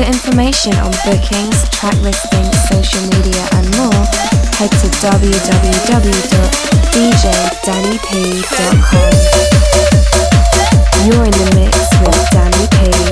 For information on bookings, track listings, social media, and more, head to www.djdannyp.com. You're in the mix with Danny P.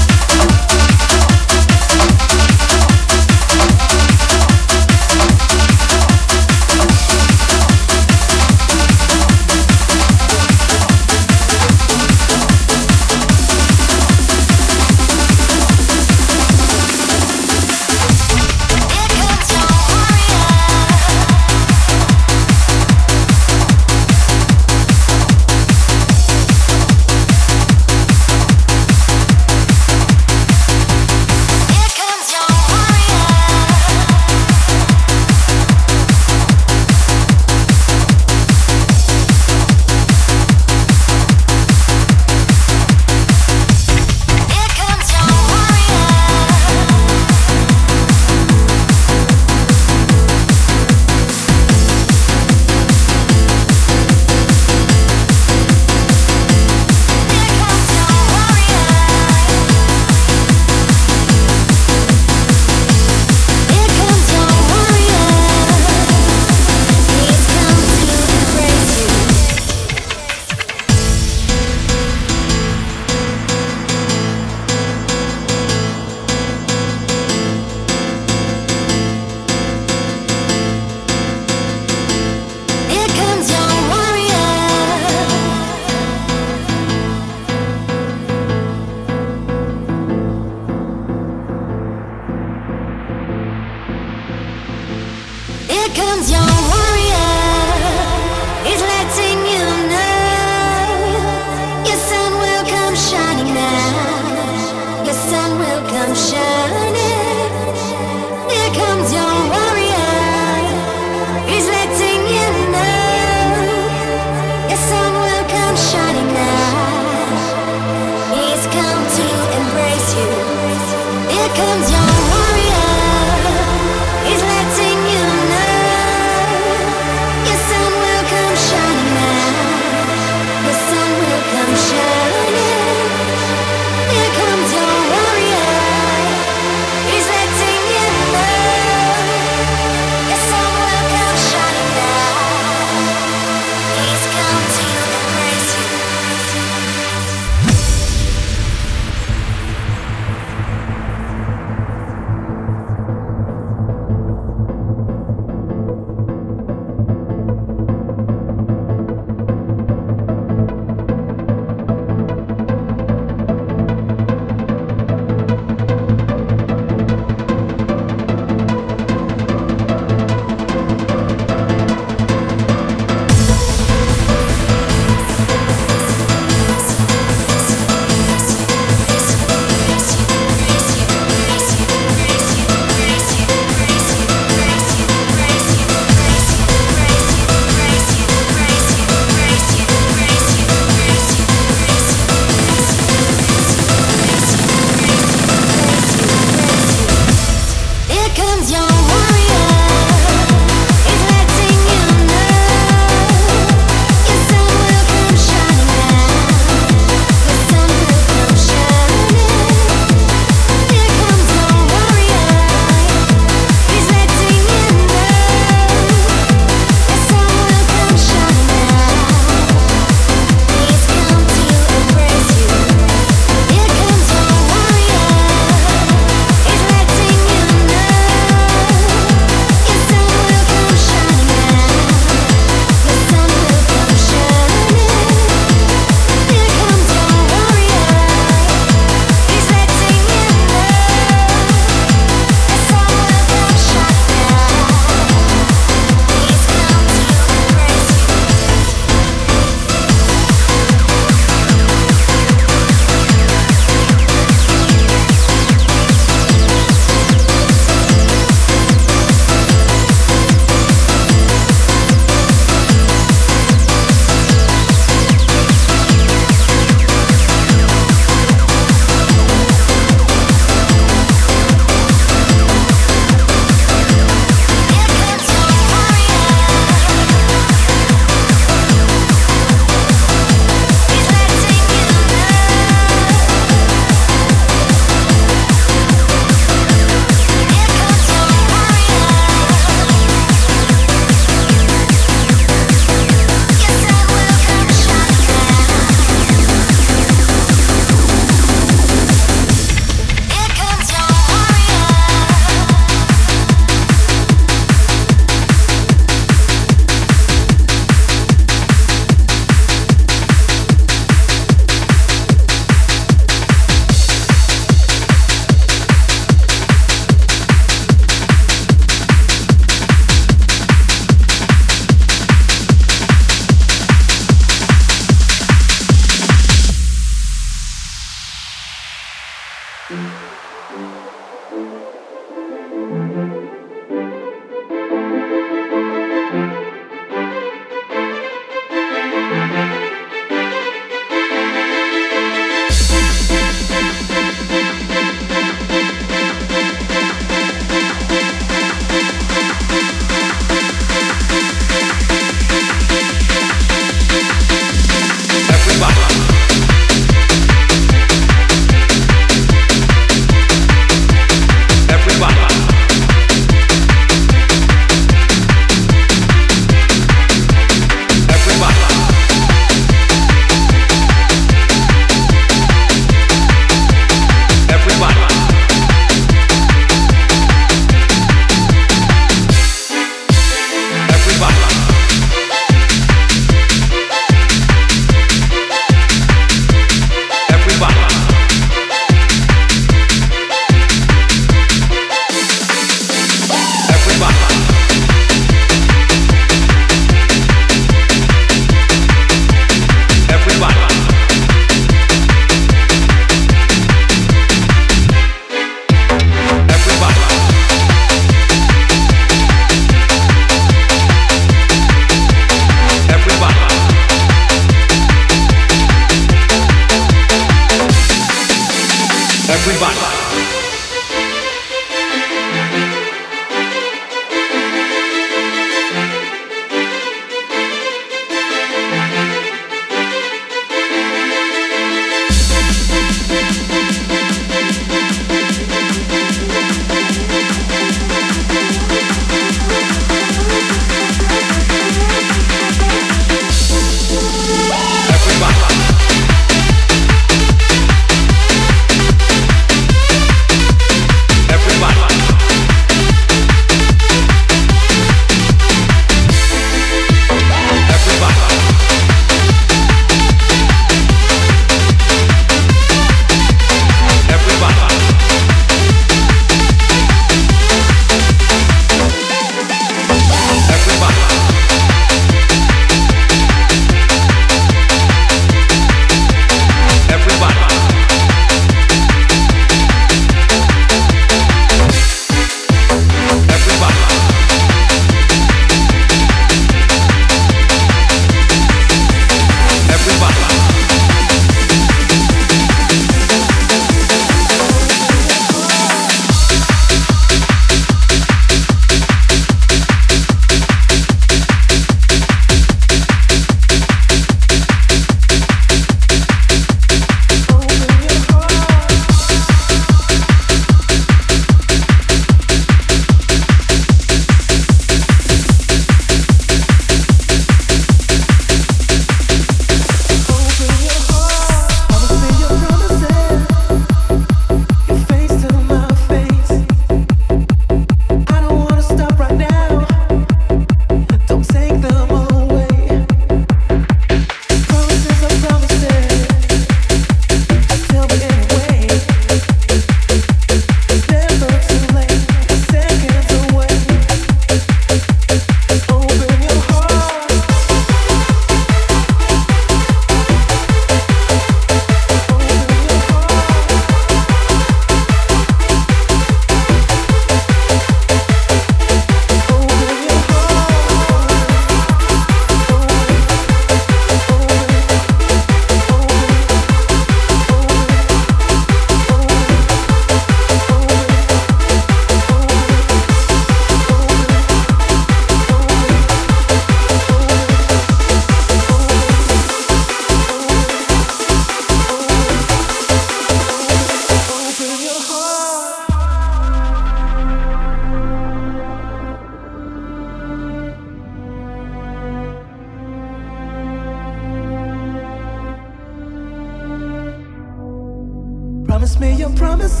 promising your promise,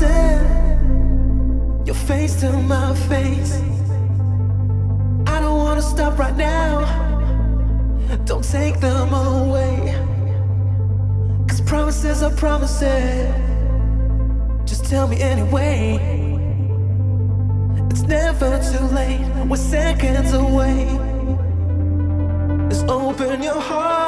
your face to my face. I don't wanna stop right now. Don't take them away. Cause promises are promises. Just tell me anyway. It's never too late. We're seconds away. Just open your heart.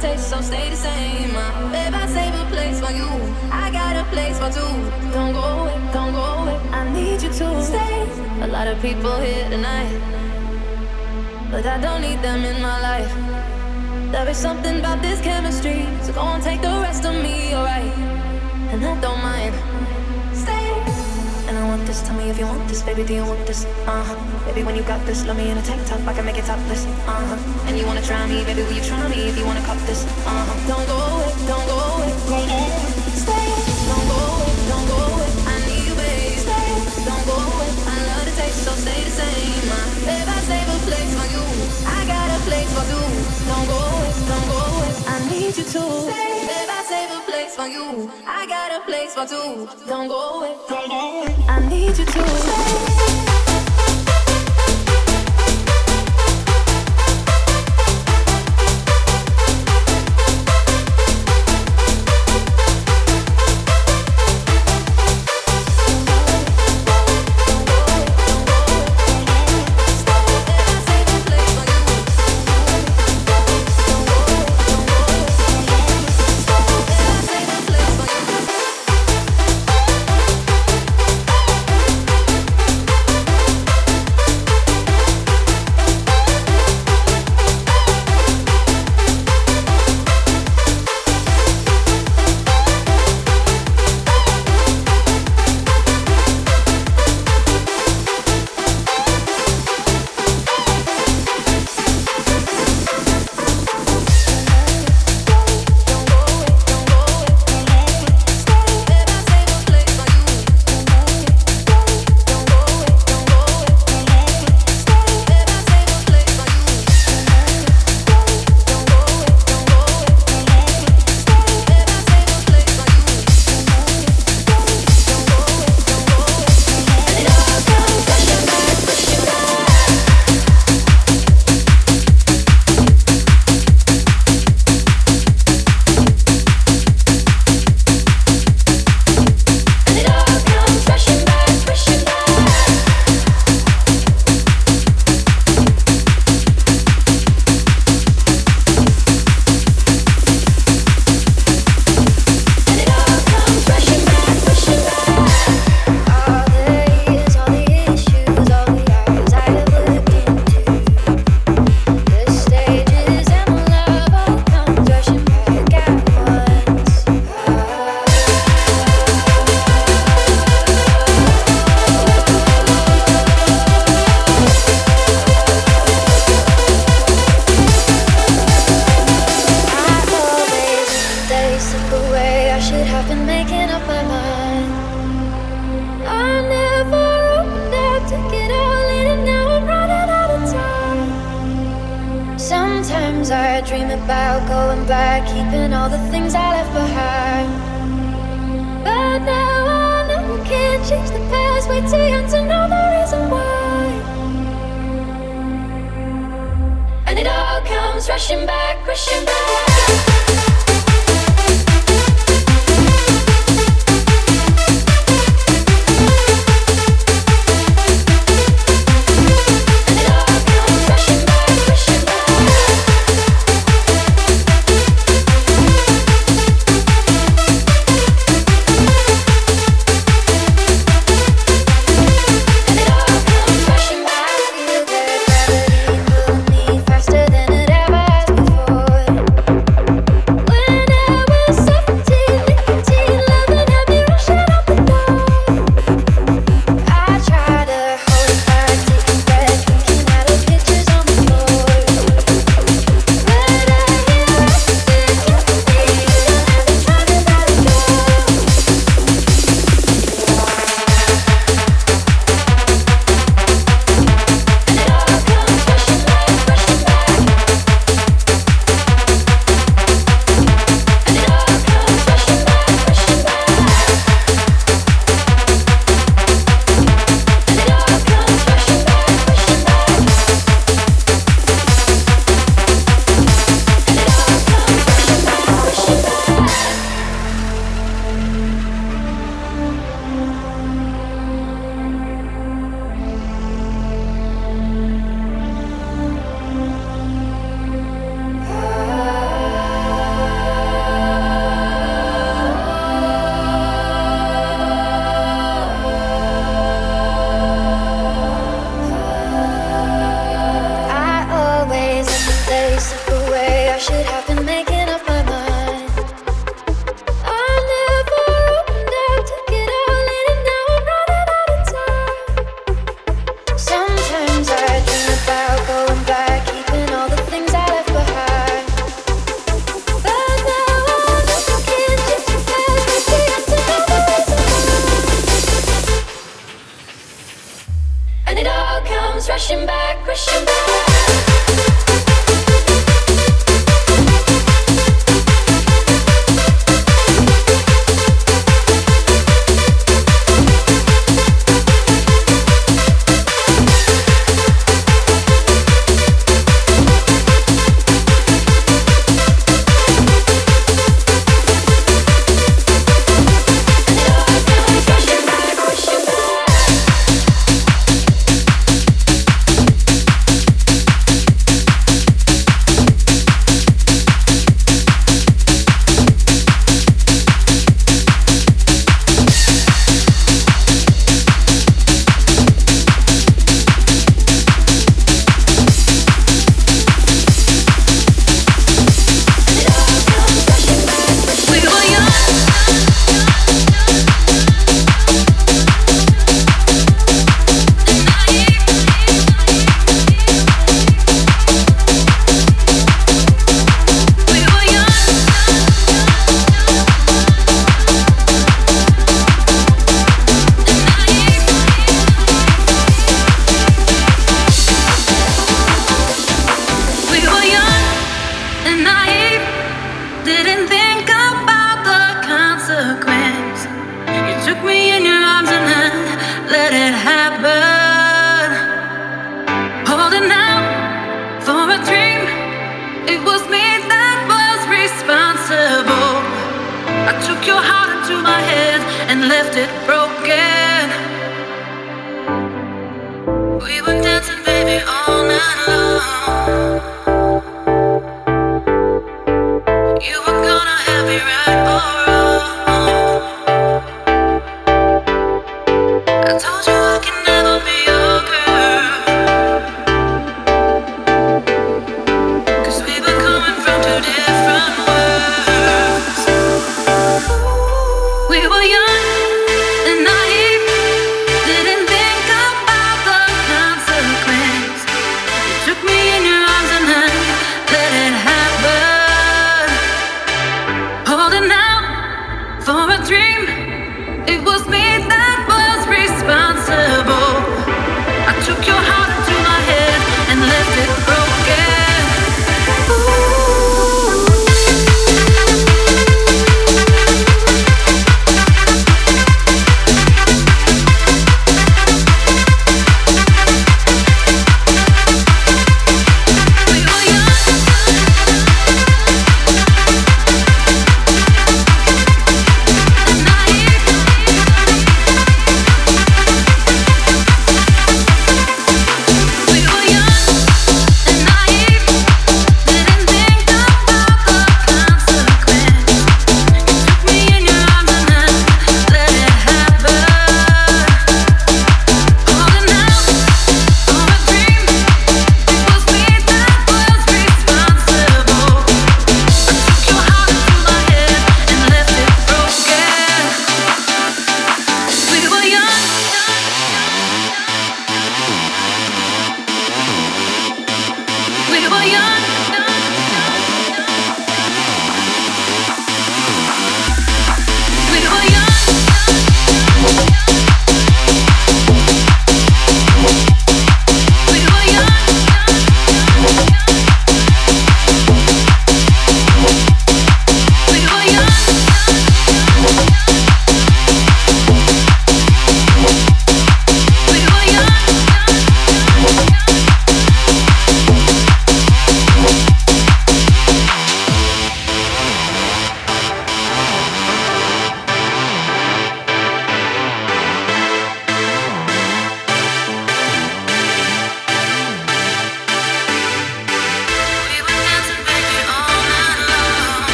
taste, so stay the same. Uh, babe, I save a place for you. I got a place for two. Don't go away, don't go away. I need you to stay. A lot of people here tonight, but I don't need them in my life. There is something about this chemistry, so go and take the rest of me, alright? And I don't mind. This, tell me if you want this, baby, do you want this? Uh huh. Baby, when you got this, love me in a tank top, I can make it topless. Uh huh. And you wanna try me, baby, will you try me if you wanna cop this? Uh huh. Don't go away, don't go away, go away. Stay. Don't go away, don't go away. I need you, baby. Stay. Don't go away. I love the taste, so stay the same. Uh, babe, I save a place for you. I got a place for two. Don't go away, don't go away. I need you to stay. Babe, I save a place for you. I got a place for two. Don't go away, don't go away. I need you to stay.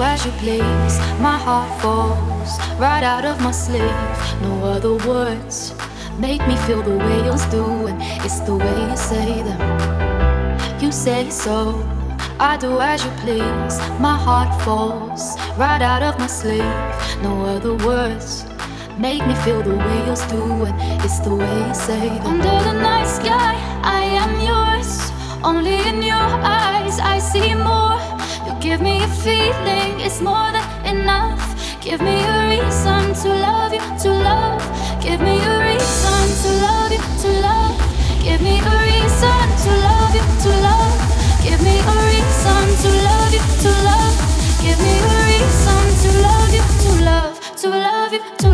As you please. My heart falls right out of my sleeve. No other words make me feel the way yours do, and it's the way you say them. You say so. I do as you please. My heart falls right out of my sleeve. No other words make me feel the way yours do, and it's the way you say them. Under the night sky, I am yours. Only in your eyes, I see more. Give me a feeling, it's more than enough. Give me a reason to love you, to love. Give me a reason to love you, to love. Give me a reason to love you, to love. Give me a reason to love you, to love. Give me a reason to love you, to love, to love you, to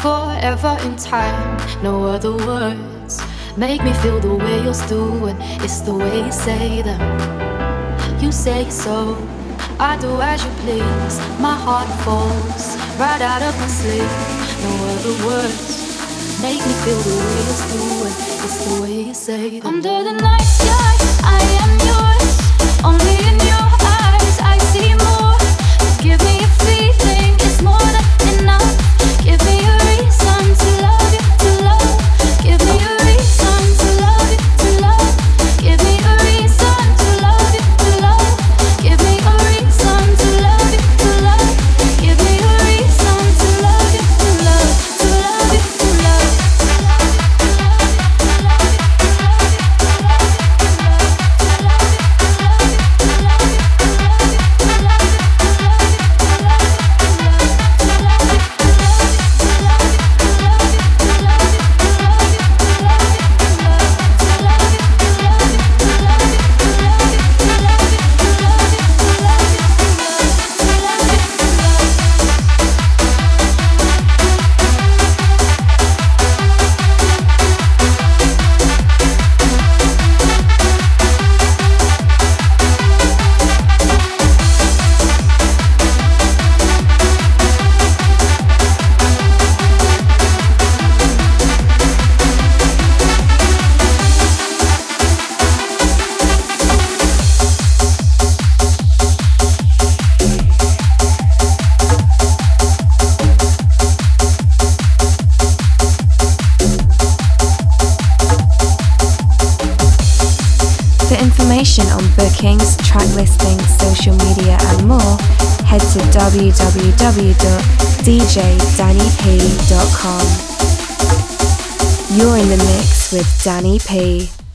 forever in time. No other words make me feel the way you're doing. It's the way you say them. You say so. I do as you please. My heart falls right out of my sleeve. No other words make me feel the way you're doing. It's the way you say them. Under the night sky, I am yours. Only in your Give me a feeling, Danny P.